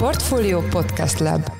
Portfolio Podcast Lab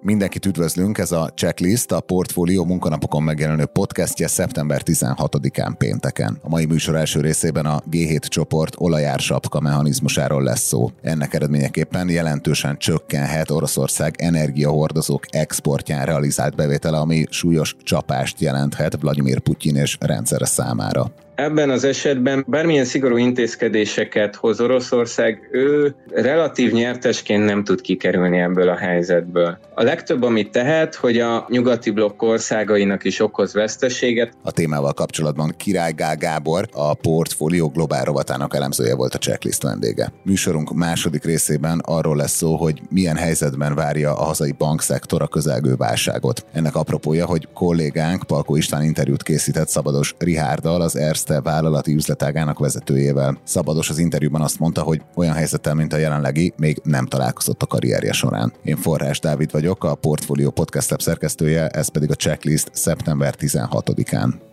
Mindenkit üdvözlünk, ez a Checklist, a Portfólió munkanapokon megjelenő podcastje szeptember 16-án pénteken. A mai műsor első részében a G7 csoport olajársapka mechanizmusáról lesz szó. Ennek eredményeképpen jelentősen csökkenhet Oroszország energiahordozók exportján realizált bevétele, ami súlyos csapást jelenthet Vladimir Putyin és rendszere számára. Ebben az esetben bármilyen szigorú intézkedéseket hoz Oroszország, ő relatív nyertesként nem tud kikerülni ebből a helyzetből. A legtöbb, amit tehet, hogy a nyugati blokk országainak is okoz veszteséget. A témával kapcsolatban Király Gál Gábor, a Portfolio Globál rovatának elemzője volt a checklist vendége. Műsorunk második részében arról lesz szó, hogy milyen helyzetben várja a hazai bankszektor a közelgő válságot. Ennek apropója, hogy kollégánk Palkó István interjút készített Szabados Rihárdal, az Erste Erste vállalati üzletágának vezetőjével. Szabados az interjúban azt mondta, hogy olyan helyzettel, mint a jelenlegi, még nem találkozott a karrierje során. Én Forrás Dávid vagyok, a Portfolio Podcast Lab szerkesztője, ez pedig a checklist szeptember 16-án.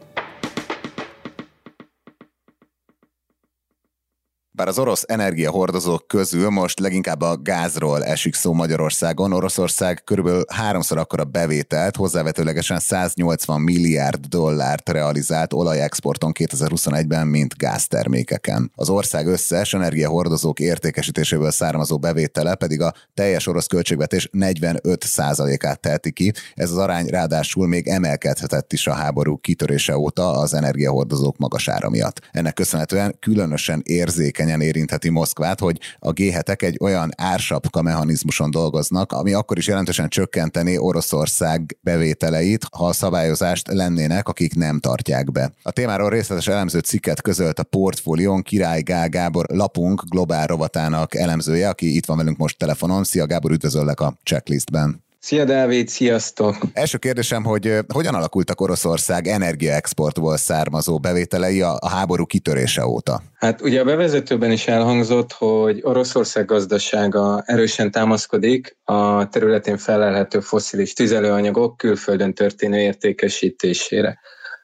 Bár az orosz energiahordozók közül most leginkább a gázról esik szó Magyarországon, Oroszország körülbelül háromszor akkora bevételt, hozzávetőlegesen 180 milliárd dollárt realizált olajexporton 2021-ben, mint gáztermékeken. Az ország összes energiahordozók értékesítéséből származó bevétele pedig a teljes orosz költségvetés 45%-át teheti ki. Ez az arány ráadásul még emelkedhetett is a háború kitörése óta az energiahordozók magas ára miatt. Ennek köszönhetően különösen érzékeny könnyen érintheti Moszkvát, hogy a g egy olyan ársapka mechanizmuson dolgoznak, ami akkor is jelentősen csökkenteni Oroszország bevételeit, ha a szabályozást lennének, akik nem tartják be. A témáról részletes elemző cikket közölt a portfólión Király Gál Gábor lapunk globál rovatának elemzője, aki itt van velünk most telefonon. Szia Gábor, üdvözöllek a checklistben. Szia Dávid, sziasztok! Első kérdésem, hogy hogyan alakultak Oroszország energiaexportból származó bevételei a, a háború kitörése óta? Hát ugye a bevezetőben is elhangzott, hogy Oroszország gazdasága erősen támaszkodik a területén felelhető foszilis tüzelőanyagok külföldön történő értékesítésére.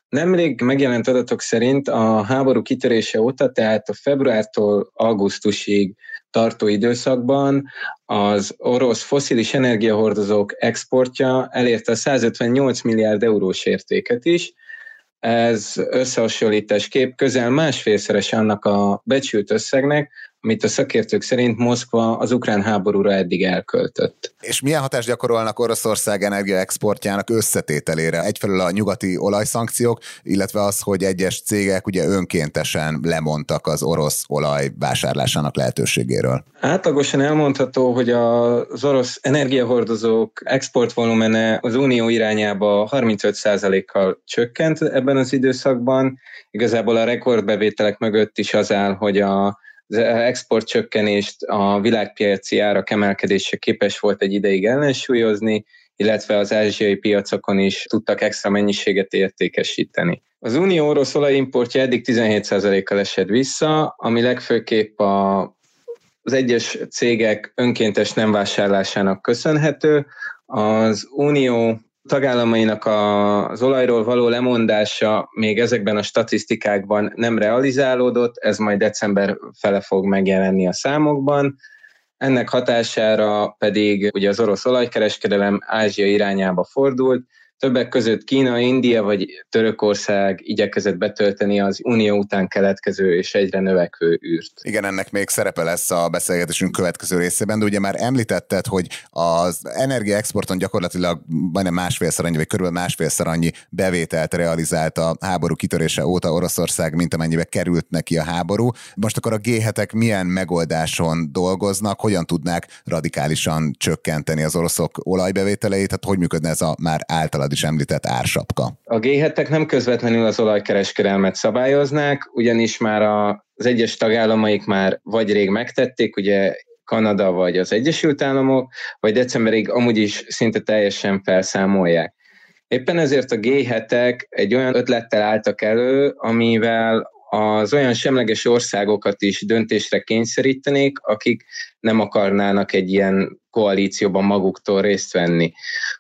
Nemrég megjelent adatok szerint a háború kitörése óta, tehát a februártól augusztusig tartó időszakban az orosz foszilis energiahordozók exportja elérte 158 milliárd eurós értéket is, ez összehasonlításképp közel másfélszeres annak a becsült összegnek, amit a szakértők szerint Moszkva az ukrán háborúra eddig elköltött. És milyen hatást gyakorolnak Oroszország energiaexportjának összetételére? Egyfelől a nyugati olajszankciók, illetve az, hogy egyes cégek ugye önkéntesen lemondtak az orosz olaj vásárlásának lehetőségéről. Átlagosan elmondható, hogy az orosz energiahordozók exportvolumene az unió irányába 35%-kal csökkent ebben az időszakban. Igazából a rekordbevételek mögött is az áll, hogy a az export csökkenést a világpiaci árak emelkedése képes volt egy ideig ellensúlyozni, illetve az ázsiai piacokon is tudtak extra mennyiséget értékesíteni. Az unió orosz olajimportja eddig 17%-kal esett vissza, ami legfőképp a, az egyes cégek önkéntes nem vásárlásának köszönhető. Az unió tagállamainak az olajról való lemondása még ezekben a statisztikákban nem realizálódott, ez majd december fele fog megjelenni a számokban. Ennek hatására pedig ugye az orosz olajkereskedelem Ázsia irányába fordult, Többek között Kína, India vagy Törökország igyekezett betölteni az unió után keletkező és egyre növekvő űrt. Igen, ennek még szerepe lesz a beszélgetésünk következő részében, de ugye már említetted, hogy az energiaexporton gyakorlatilag majdnem másfélszer annyi, vagy körülbelül másfélszer annyi bevételt realizált a háború kitörése óta Oroszország, mint amennyibe került neki a háború. Most akkor a g milyen megoldáson dolgoznak, hogyan tudnák radikálisan csökkenteni az oroszok olajbevételeit, tehát hogy működne ez a már általában általad is említett ársapka? A g nem közvetlenül az olajkereskedelmet szabályoznák, ugyanis már a, az egyes tagállamaik már vagy rég megtették, ugye Kanada vagy az Egyesült Államok, vagy decemberig amúgy is szinte teljesen felszámolják. Éppen ezért a g egy olyan ötlettel álltak elő, amivel az olyan semleges országokat is döntésre kényszerítenék, akik nem akarnának egy ilyen koalícióban maguktól részt venni.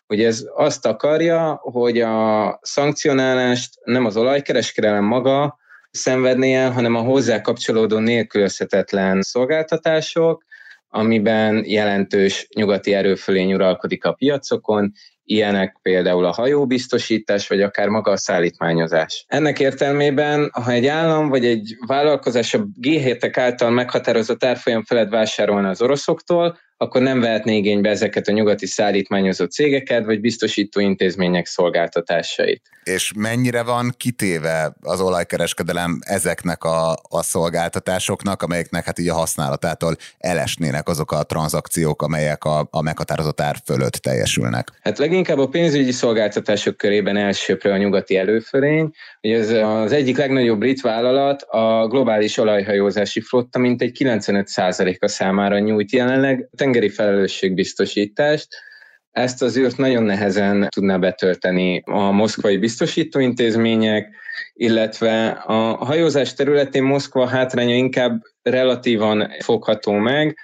Ugye ez azt akarja, hogy a szankcionálást nem az olajkereskedelem maga, szenvedné el, hanem a hozzá kapcsolódó nélkülözhetetlen szolgáltatások, amiben jelentős nyugati erőfölény uralkodik a piacokon, ilyenek például a hajóbiztosítás, vagy akár maga a szállítmányozás. Ennek értelmében, ha egy állam vagy egy vállalkozás a g által meghatározott árfolyam felett vásárolna az oroszoktól, akkor nem vehetné igénybe ezeket a nyugati szállítmányozó cégeket, vagy biztosító intézmények szolgáltatásait. És mennyire van kitéve az olajkereskedelem ezeknek a, a szolgáltatásoknak, amelyeknek hát így a használatától elesnének azok a tranzakciók, amelyek a, a meghatározott ár fölött teljesülnek? Hát leginkább a pénzügyi szolgáltatások körében elsőpre a nyugati előfölény. Ugye ez az egyik legnagyobb brit vállalat a globális olajhajózási flotta mintegy 95%-a számára nyújt jelenleg tengeri felelősségbiztosítást, ezt az űrt nagyon nehezen tudná betölteni a moszkvai biztosítóintézmények, illetve a hajózás területén Moszkva hátránya inkább relatívan fogható meg,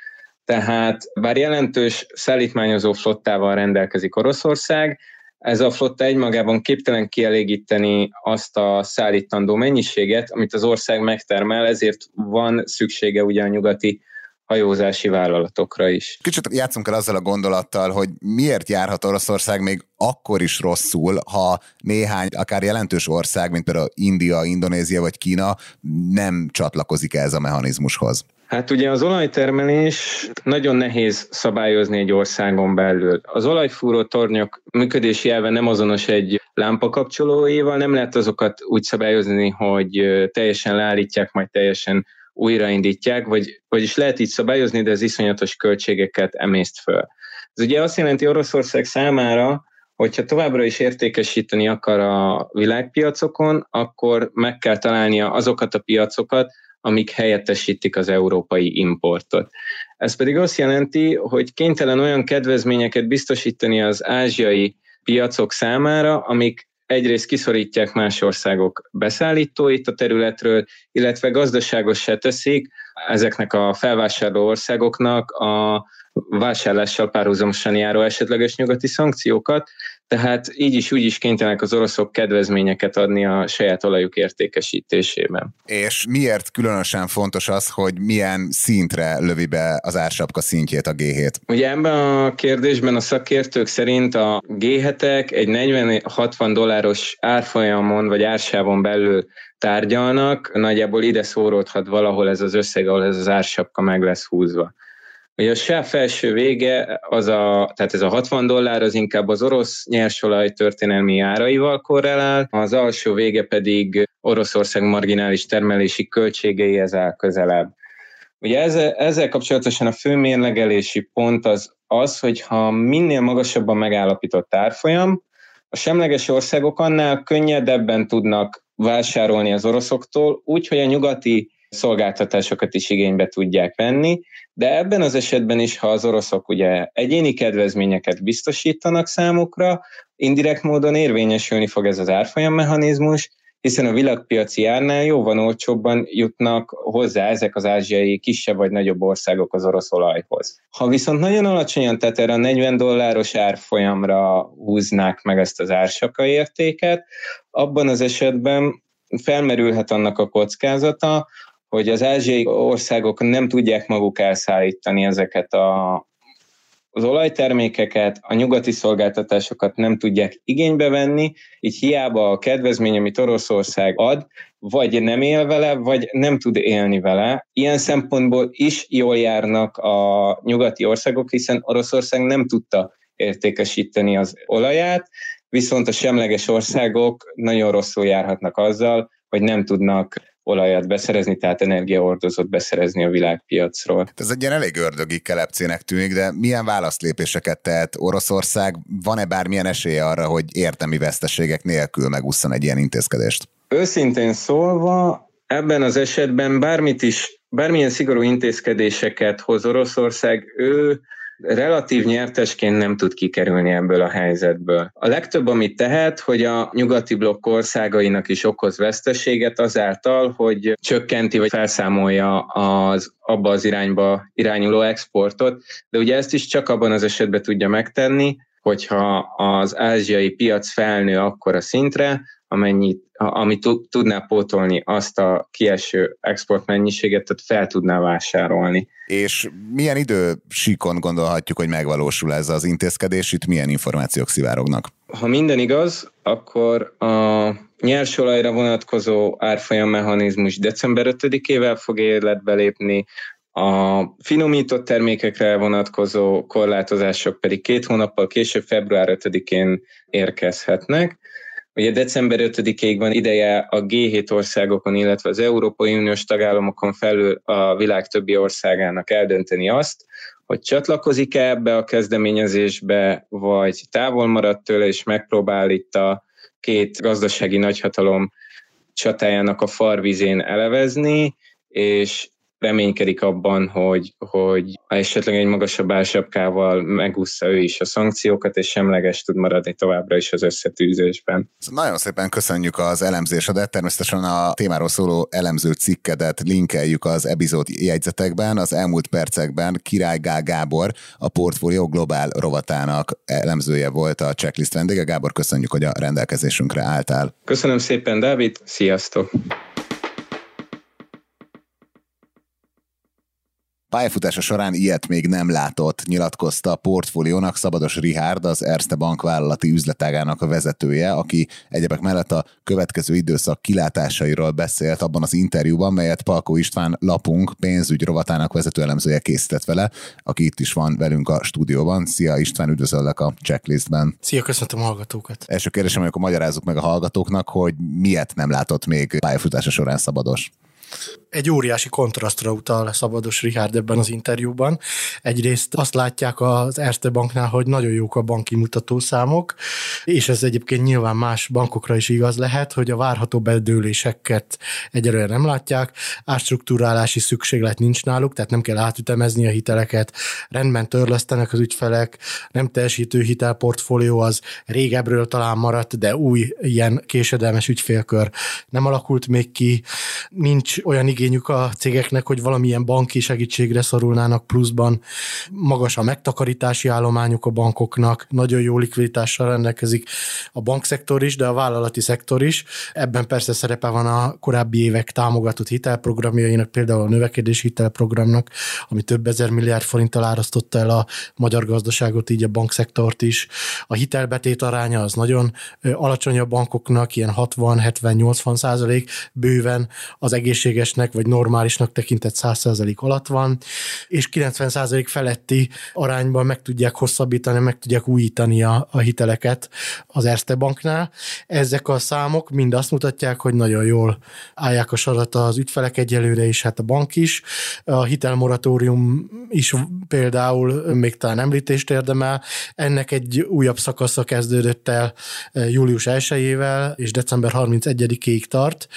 tehát bár jelentős szállítmányozó flottával rendelkezik Oroszország, ez a flotta egymagában képtelen kielégíteni azt a szállítandó mennyiséget, amit az ország megtermel, ezért van szüksége ugye a nyugati hajózási vállalatokra is. Kicsit játszunk el azzal a gondolattal, hogy miért járhat Oroszország még akkor is rosszul, ha néhány, akár jelentős ország, mint például India, Indonézia vagy Kína nem csatlakozik ez a mechanizmushoz. Hát ugye az olajtermelés nagyon nehéz szabályozni egy országon belül. Az olajfúró tornyok működési elve nem azonos egy lámpa kapcsolóival, nem lehet azokat úgy szabályozni, hogy teljesen leállítják, majd teljesen újraindítják, vagy, vagyis lehet így szabályozni, de ez iszonyatos költségeket emészt föl. Ez ugye azt jelenti Oroszország számára, hogyha továbbra is értékesíteni akar a világpiacokon, akkor meg kell találnia azokat a piacokat, amik helyettesítik az európai importot. Ez pedig azt jelenti, hogy kénytelen olyan kedvezményeket biztosítani az ázsiai piacok számára, amik egyrészt kiszorítják más országok beszállítóit a területről, illetve gazdaságos teszik ezeknek a felvásárló országoknak a vásárlással párhuzamosan járó esetleges nyugati szankciókat, tehát így is úgy is kénytelenek az oroszok kedvezményeket adni a saját olajuk értékesítésében. És miért különösen fontos az, hogy milyen szintre lövi be az ársapka szintjét a G7? Ugye ebben a kérdésben a szakértők szerint a G7-ek egy 40-60 dolláros árfolyamon vagy ársávon belül tárgyalnak, nagyjából ide szóródhat valahol ez az összeg, ahol ez az ársapka meg lesz húzva. Ugye a sáv felső vége, az a, tehát ez a 60 dollár, az inkább az orosz nyersolaj történelmi áraival korrelál, az alsó vége pedig Oroszország marginális termelési költségeihez áll közelebb. Ugye ezzel, ezzel kapcsolatosan a fő mérlegelési pont az az, hogy ha minél magasabban megállapított árfolyam, a semleges országok annál könnyedebben tudnak vásárolni az oroszoktól, úgy, hogy a nyugati szolgáltatásokat is igénybe tudják venni, de ebben az esetben is, ha az oroszok ugye egyéni kedvezményeket biztosítanak számukra, indirekt módon érvényesülni fog ez az árfolyam mechanizmus, hiszen a világpiaci árnál jóval olcsóbban jutnak hozzá ezek az ázsiai kisebb vagy nagyobb országok az orosz olajhoz. Ha viszont nagyon alacsonyan, tehát erre a 40 dolláros árfolyamra húznák meg ezt az ársaka értéket, abban az esetben felmerülhet annak a kockázata, hogy az ázsiai országok nem tudják maguk elszállítani ezeket a, az olajtermékeket, a nyugati szolgáltatásokat nem tudják igénybe venni, így hiába a kedvezmény, amit Oroszország ad, vagy nem él vele, vagy nem tud élni vele. Ilyen szempontból is jól járnak a nyugati országok, hiszen Oroszország nem tudta értékesíteni az olaját, viszont a semleges országok nagyon rosszul járhatnak azzal, hogy nem tudnak olajat beszerezni, tehát energiaordozót beszerezni a világpiacról. Ez egy ilyen elég ördögi kelepcének tűnik, de milyen válaszlépéseket tehet Oroszország? Van-e bármilyen esélye arra, hogy értemi veszteségek nélkül megúszszan egy ilyen intézkedést? Őszintén szólva, ebben az esetben bármit is, bármilyen szigorú intézkedéseket hoz Oroszország, ő relatív nyertesként nem tud kikerülni ebből a helyzetből. A legtöbb, amit tehet, hogy a nyugati blokk országainak is okoz veszteséget azáltal, hogy csökkenti vagy felszámolja az abba az irányba irányuló exportot, de ugye ezt is csak abban az esetben tudja megtenni, hogyha az ázsiai piac felnő akkor a szintre, amennyit, ami tudná pótolni azt a kieső exportmennyiséget, tehát fel tudná vásárolni. És milyen idő síkon gondolhatjuk, hogy megvalósul ez az intézkedés, itt milyen információk szivárognak? Ha minden igaz, akkor a nyersolajra vonatkozó árfolyam mechanizmus december 5-ével fog életbe lépni, a finomított termékekre vonatkozó korlátozások pedig két hónappal később, február 5-én érkezhetnek. Ugye december 5-ig van ideje a G7 országokon, illetve az Európai Uniós tagállamokon felül a világ többi országának eldönteni azt, hogy csatlakozik-e ebbe a kezdeményezésbe, vagy távol maradt tőle, és megpróbál itt a két gazdasági nagyhatalom csatájának a farvizén elevezni, és reménykedik abban, hogy, hogy esetleg egy magasabb ásapkával megúszza ő is a szankciókat, és semleges tud maradni továbbra is az összetűzésben. Nagyon szépen köszönjük az elemzésedet, természetesen a témáról szóló elemző cikkedet linkeljük az epizód jegyzetekben, az elmúlt percekben Király Gál Gábor, a Portfolio Globál rovatának elemzője volt a checklist vendége. Gábor, köszönjük, hogy a rendelkezésünkre álltál. Köszönöm szépen, Dávid, sziasztok! Pályafutása során ilyet még nem látott, nyilatkozta a portfóliónak Szabados Rihárd, az Erste Bank vállalati üzletágának a vezetője, aki egyebek mellett a következő időszak kilátásairól beszélt abban az interjúban, melyet Palkó István lapunk pénzügy rovatának vezető elemzője készített vele, aki itt is van velünk a stúdióban. Szia István, üdvözöllek a checklistben. Szia, köszöntöm a hallgatókat. Első kérdésem, akkor magyarázzuk meg a hallgatóknak, hogy miért nem látott még pályafutása során Szabados egy óriási kontrasztra utal Szabados Richard ebben az interjúban. Egyrészt azt látják az Erste Banknál, hogy nagyon jók a banki mutatószámok, és ez egyébként nyilván más bankokra is igaz lehet, hogy a várható bedőléseket egyelőre nem látják, átstruktúrálási szükséglet nincs náluk, tehát nem kell átütemezni a hiteleket, rendben törlesztenek az ügyfelek, nem teljesítő hitelportfólió az régebről talán maradt, de új ilyen késedelmes ügyfélkör nem alakult még ki, nincs olyan igényük a cégeknek, hogy valamilyen banki segítségre szorulnának pluszban. Magas a megtakarítási állományuk a bankoknak, nagyon jó likviditással rendelkezik a bankszektor is, de a vállalati szektor is. Ebben persze szerepe van a korábbi évek támogatott hitelprogramjainak, például a növekedési hitelprogramnak, ami több ezer milliárd forinttal árasztotta el a magyar gazdaságot, így a bankszektort is. A hitelbetét aránya az nagyon alacsony a bankoknak, ilyen 60-70-80 százalék, bőven az egészség egészségesnek vagy normálisnak tekintett 100% alatt van, és 90% feletti arányban meg tudják hosszabbítani, meg tudják újítani a, a hiteleket az Erste Banknál. Ezek a számok mind azt mutatják, hogy nagyon jól állják a sarat az ügyfelek egyelőre, és hát a bank is. A hitelmoratórium is például még talán említést érdemel. Ennek egy újabb szakasza kezdődött el eh, július 1-ével, és december 31-ig tart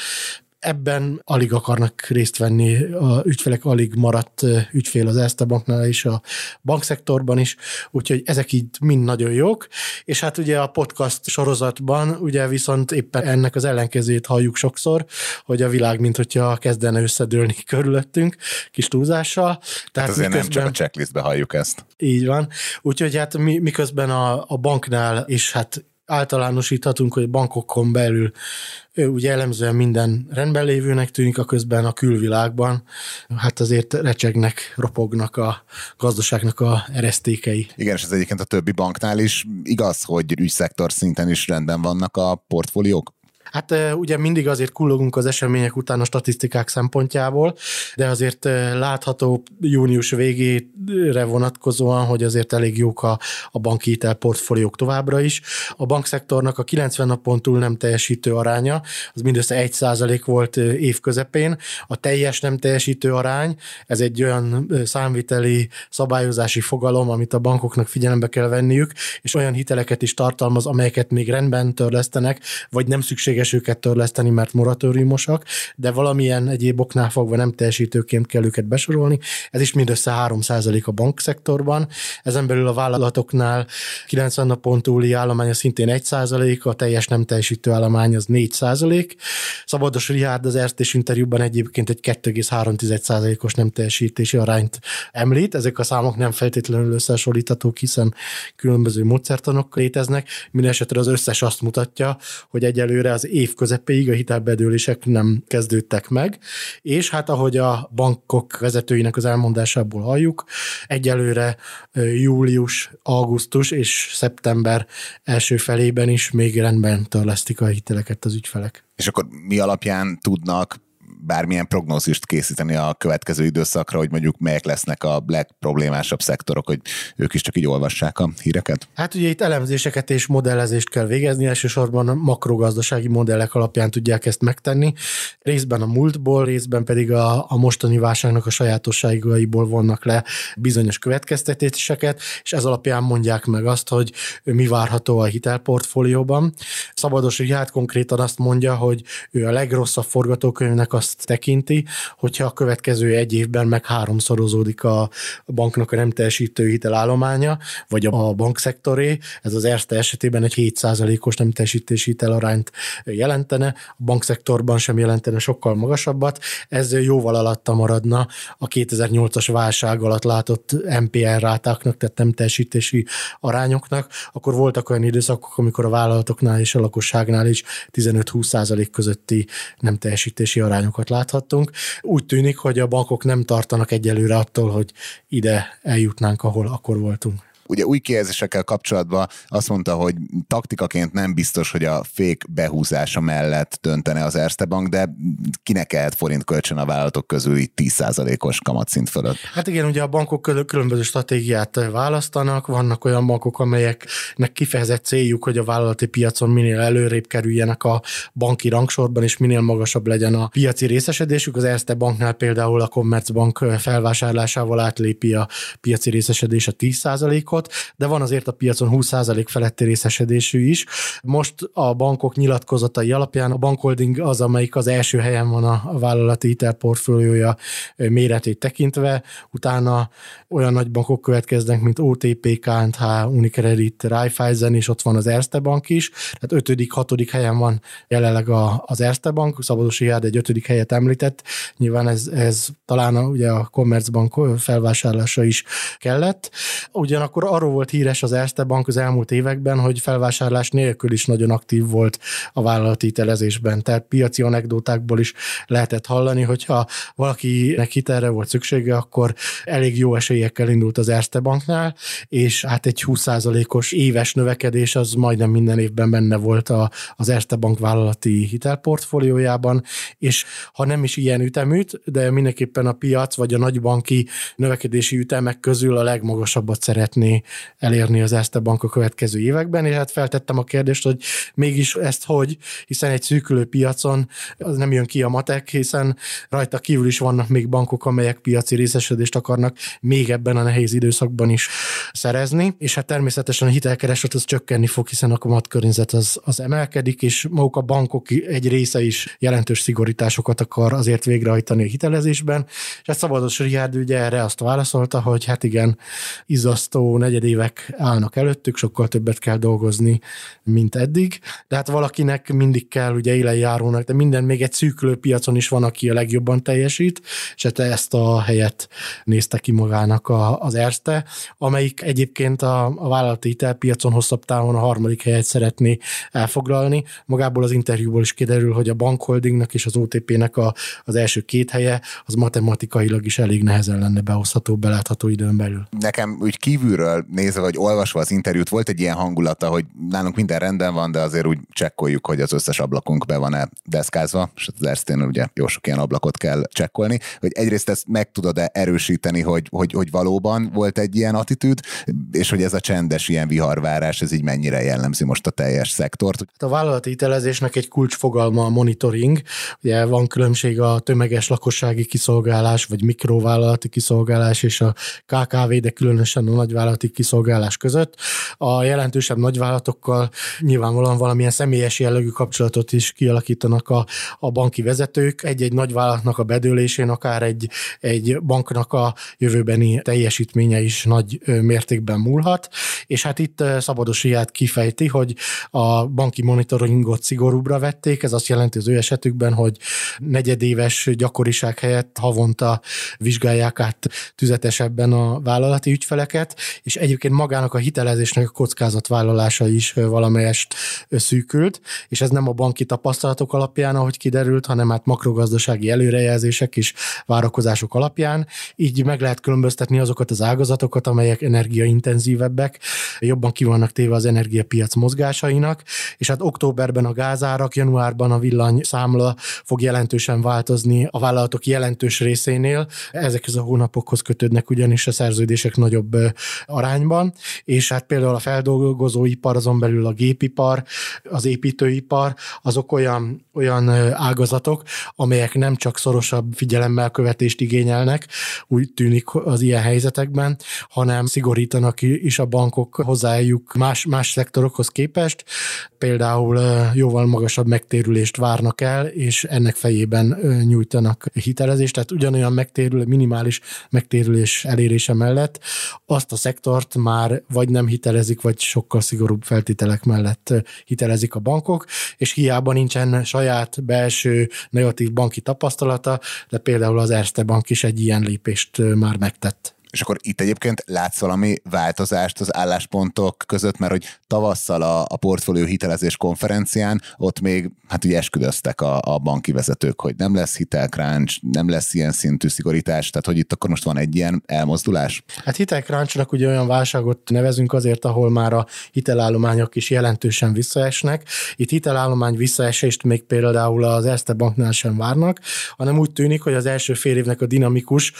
ebben alig akarnak részt venni, a ügyfelek alig maradt ügyfél az Erste Banknál és a bankszektorban is, úgyhogy ezek így mind nagyon jók, és hát ugye a podcast sorozatban ugye viszont éppen ennek az ellenkezőjét halljuk sokszor, hogy a világ mint hogyha kezdene összedőlni körülöttünk, kis túlzással. Tehát hát azért miközben, nem csak a checklistbe halljuk ezt. Így van. Úgyhogy hát mi, miközben a, a banknál, és hát általánosíthatunk, hogy bankokon belül ugye elemzően minden rendben lévőnek tűnik, a közben a külvilágban hát azért recsegnek, ropognak a gazdaságnak a eresztékei. Igen, és ez egyébként a többi banknál is igaz, hogy ügyszektor szinten is rendben vannak a portfóliók? Hát ugye mindig azért kullogunk az események után a statisztikák szempontjából, de azért látható június végére vonatkozóan, hogy azért elég jók a, a banki hitel portfóliók továbbra is. A bankszektornak a 90 napon túl nem teljesítő aránya, az mindössze 1% volt év közepén. A teljes nem teljesítő arány, ez egy olyan számviteli szabályozási fogalom, amit a bankoknak figyelembe kell venniük, és olyan hiteleket is tartalmaz, amelyeket még rendben törlesztenek, vagy nem szükséges szükséges őket törleszteni, mert moratóriumosak, de valamilyen egyéb oknál fogva nem teljesítőként kell őket besorolni. Ez is mindössze 3% a bankszektorban. Ezen belül a vállalatoknál 90 napon túli állomány szintén 1%, a teljes nem teljesítő állomány az 4%. Szabados Rihárd az erstés interjúban egyébként egy 2,3%-os nem teljesítési arányt említ. Ezek a számok nem feltétlenül összehasonlíthatók, hiszen különböző módszertanok léteznek. Mindenesetre az összes azt mutatja, hogy egyelőre az év közepéig a hitelbedőlések nem kezdődtek meg, és hát ahogy a bankok vezetőinek az elmondásából halljuk, egyelőre július, augusztus és szeptember első felében is még rendben törlesztik a hiteleket az ügyfelek. És akkor mi alapján tudnak bármilyen prognózist készíteni a következő időszakra, hogy mondjuk melyek lesznek a legproblémásabb szektorok, hogy ők is csak így olvassák a híreket? Hát ugye itt elemzéseket és modellezést kell végezni, elsősorban a makrogazdasági modellek alapján tudják ezt megtenni. Részben a múltból, részben pedig a, a mostani válságnak a sajátosságaiból vonnak le bizonyos következtetéseket, és ez alapján mondják meg azt, hogy mi várható a hitelportfólióban. Szabados hát konkrétan azt mondja, hogy ő a legrosszabb forgatókönyvnek azt azt tekinti, hogyha a következő egy évben meg háromszorozódik a banknak a nem teljesítő hitelállománya, vagy a bankszektoré, ez az Erste esetében egy 7%-os nem teljesítési hitelarányt jelentene, a bankszektorban sem jelentene sokkal magasabbat, ez jóval alatta maradna a 2008-as válság alatt látott MPR rátáknak, tehát nem teljesítési arányoknak, akkor voltak olyan időszakok, amikor a vállalatoknál és a lakosságnál is 15-20% közötti nem teljesítési arányokat számokat láthattunk. Úgy tűnik, hogy a bankok nem tartanak egyelőre attól, hogy ide eljutnánk, ahol akkor voltunk. Ugye új kijelzésekkel kapcsolatban azt mondta, hogy taktikaként nem biztos, hogy a fék behúzása mellett döntene az Erste Bank, de kinek lehet forint kölcsön a vállalatok közül így 10%-os kamatszint fölött? Hát igen, ugye a bankok különböző stratégiát választanak, vannak olyan bankok, amelyeknek kifejezett céljuk, hogy a vállalati piacon minél előrébb kerüljenek a banki rangsorban, és minél magasabb legyen a piaci részesedésük. Az Erste Banknál például a Commerzbank felvásárlásával átlépi a piaci részesedés a 10%-ot, bankot, de van azért a piacon 20% feletti részesedésű is. Most a bankok nyilatkozatai alapján a bankholding az, amelyik az első helyen van a vállalati hitelportfóliója méretét tekintve, utána olyan nagy bankok következnek, mint OTP, KNH, Unicredit, Raiffeisen, és ott van az Erste Bank is, tehát ötödik, hatodik helyen van jelenleg a, az Erste Bank, Szabados Ihád egy ötödik helyet említett, nyilván ez, ez talán a, ugye a Commerzbank felvásárlása is kellett. Ugyanakkor akkor arról volt híres az Erste Bank az elmúlt években, hogy felvásárlás nélkül is nagyon aktív volt a vállalati hitelezésben. Tehát piaci anekdótákból is lehetett hallani, hogyha valakinek hitelre volt szüksége, akkor elég jó esélyekkel indult az Erste Banknál, és hát egy 20%-os éves növekedés az majdnem minden évben benne volt a, az Erste Bank vállalati hitelportfóliójában, és ha nem is ilyen üteműt, de mindenképpen a piac vagy a nagybanki növekedési ütemek közül a legmagasabbat szeretné elérni az Erste Bank a következő években, és hát feltettem a kérdést, hogy mégis ezt hogy, hiszen egy szűkülő piacon az nem jön ki a matek, hiszen rajta kívül is vannak még bankok, amelyek piaci részesedést akarnak még ebben a nehéz időszakban is szerezni, és hát természetesen a hitelkereslet az csökkenni fog, hiszen a kamatkörnyezet az, az emelkedik, és maguk a bankok egy része is jelentős szigorításokat akar azért végrehajtani a hitelezésben, és hát Szabados Rihárd ugye erre azt válaszolta, hogy hát igen, izzasztó negyedévek állnak előttük, sokkal többet kell dolgozni, mint eddig, de hát valakinek mindig kell ugye élenjárónak, de minden még egy szűkülő piacon is van, aki a legjobban teljesít, és hát ezt a helyet nézte ki magának a, az Erste, amelyik egyébként a, a vállalati hitelpiacon hosszabb távon a harmadik helyet szeretné elfoglalni. Magából az interjúból is kiderül, hogy a bankholdingnak és az OTP-nek a, az első két helye az matematikailag is elég nehezen lenne behozható, belátható időn belül. Nekem úgy kívülről nézve, vagy olvasva az interjút, volt egy ilyen hangulata, hogy nálunk minden rendben van, de azért úgy csekkoljuk, hogy az összes ablakunk be van-e deszkázva, és az Ersztén ugye jó sok ilyen ablakot kell csekkolni, hogy egyrészt ezt meg tudod-e erősíteni, hogy, hogy, hogy valóban volt egy ilyen attitűd, és hogy ez a csendes ilyen viharvárás, ez így mennyire jellemzi most a teljes szektort. Hát a vállalati hitelezésnek egy kulcsfogalma a monitoring. Ugye van különbség a tömeges lakossági kiszolgálás, vagy mikrovállalati kiszolgálás és a KKV, de különösen a nagyvállalati vállalati kiszolgálás között. A jelentősebb nagyvállalatokkal nyilvánvalóan valamilyen személyes jellegű kapcsolatot is kialakítanak a, a banki vezetők. Egy-egy nagyvállalatnak a bedőlésén, akár egy, egy banknak a jövőbeni teljesítménye is nagy mértékben múlhat. És hát itt Szabados Riát kifejti, hogy a banki monitoringot szigorúbbra vették, ez azt jelenti az ő esetükben, hogy negyedéves gyakoriság helyett havonta vizsgálják át tüzetesebben a vállalati ügyfeleket, és egyébként magának a hitelezésnek a kockázatvállalása is valamelyest szűkült, és ez nem a banki tapasztalatok alapján, ahogy kiderült, hanem hát makrogazdasági előrejelzések és várakozások alapján. Így meg lehet különböztetni azokat az ágazatokat, amelyek energiaintenzívebbek, jobban ki vannak téve az energiapiac mozgásainak, és hát októberben a gázárak, januárban a villany számla fog jelentősen változni a vállalatok jelentős részénél. Ezekhez a hónapokhoz kötődnek ugyanis a szerződések nagyobb arányban, és hát például a feldolgozóipar, azon belül a gépipar, az építőipar, azok olyan, olyan ágazatok, amelyek nem csak szorosabb figyelemmel követést igényelnek, úgy tűnik az ilyen helyzetekben, hanem szigorítanak is a bankok hozzájuk más, más szektorokhoz képest, például jóval magasabb megtérülést várnak el, és ennek fejében nyújtanak hitelezést, tehát ugyanolyan megtérül, minimális megtérülés elérése mellett azt a szektort már vagy nem hitelezik, vagy sokkal szigorúbb feltételek mellett hitelezik a bankok, és hiába nincsen saját belső negatív banki tapasztalata, de például az Erste Bank is egy ilyen lépést már megtett. És akkor itt egyébként látsz valami változást az álláspontok között, mert hogy tavasszal a, a portfólió hitelezés konferencián ott még hát ugye esküdöztek a, a banki vezetők, hogy nem lesz hitelkráncs, nem lesz ilyen szintű szigorítás, tehát hogy itt akkor most van egy ilyen elmozdulás? Hát hitelkráncsnak ugye olyan válságot nevezünk azért, ahol már a hitelállományok is jelentősen visszaesnek. Itt hitelállomány visszaesést még például az Erste Banknál sem várnak, hanem úgy tűnik, hogy az első fél évnek a dinamikus,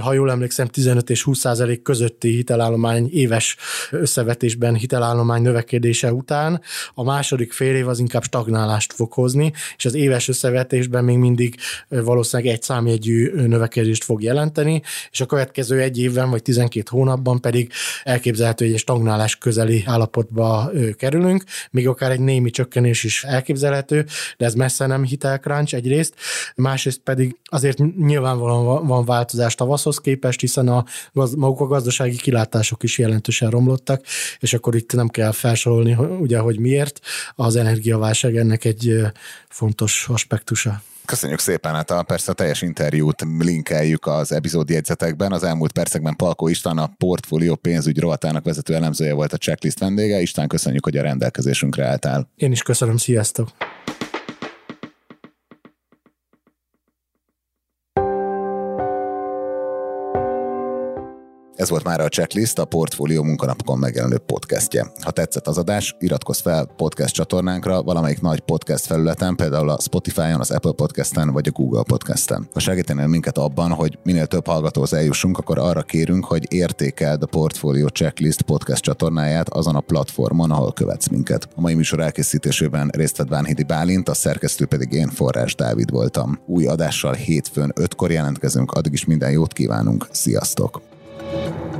ha jól emlékszem, 15 és 20 százalék közötti hitelállomány éves összevetésben hitelállomány növekedése után. A második fél év az inkább stagnálást fog hozni, és az éves összevetésben még mindig valószínűleg egy számjegyű növekedést fog jelenteni, és a következő egy évben vagy 12 hónapban pedig elképzelhető, hogy egy stagnálás közeli állapotba kerülünk, még akár egy némi csökkenés is elképzelhető, de ez messze nem hitelkráncs egyrészt, másrészt pedig azért nyilvánvalóan van változás tavaszhoz képest, hiszen a gaz, maguk a gazdasági kilátások is jelentősen romlottak, és akkor itt nem kell felsorolni, ugye, hogy miért. Az energiaválság ennek egy fontos aspektusa. Köszönjük szépen, hát a, persze a teljes interjút linkeljük az epizód jegyzetekben. Az elmúlt percekben Palkó István a portfólió pénzügy rovatának vezető elemzője volt a checklist vendége. István, köszönjük, hogy a rendelkezésünkre álltál. Én is köszönöm, sziasztok! Volt már a checklist, a Portfólió munkanapokon megjelenő podcastje. Ha tetszett az adás, iratkozz fel podcast csatornánkra valamelyik nagy podcast felületen, például a Spotify-on, az Apple Podcast-en vagy a Google Podcast-en. Ha segítenél minket abban, hogy minél több hallgatóhoz eljussunk, akkor arra kérünk, hogy értékeld a Portfólió Checklist podcast csatornáját azon a platformon, ahol követsz minket. A mai műsor elkészítésében részt vett Bánhidi Bálint, a szerkesztő pedig én Forrás Dávid voltam. Új adással hétfőn ötkor jelentkezünk, addig is minden jót kívánunk, sziasztok! Thank you.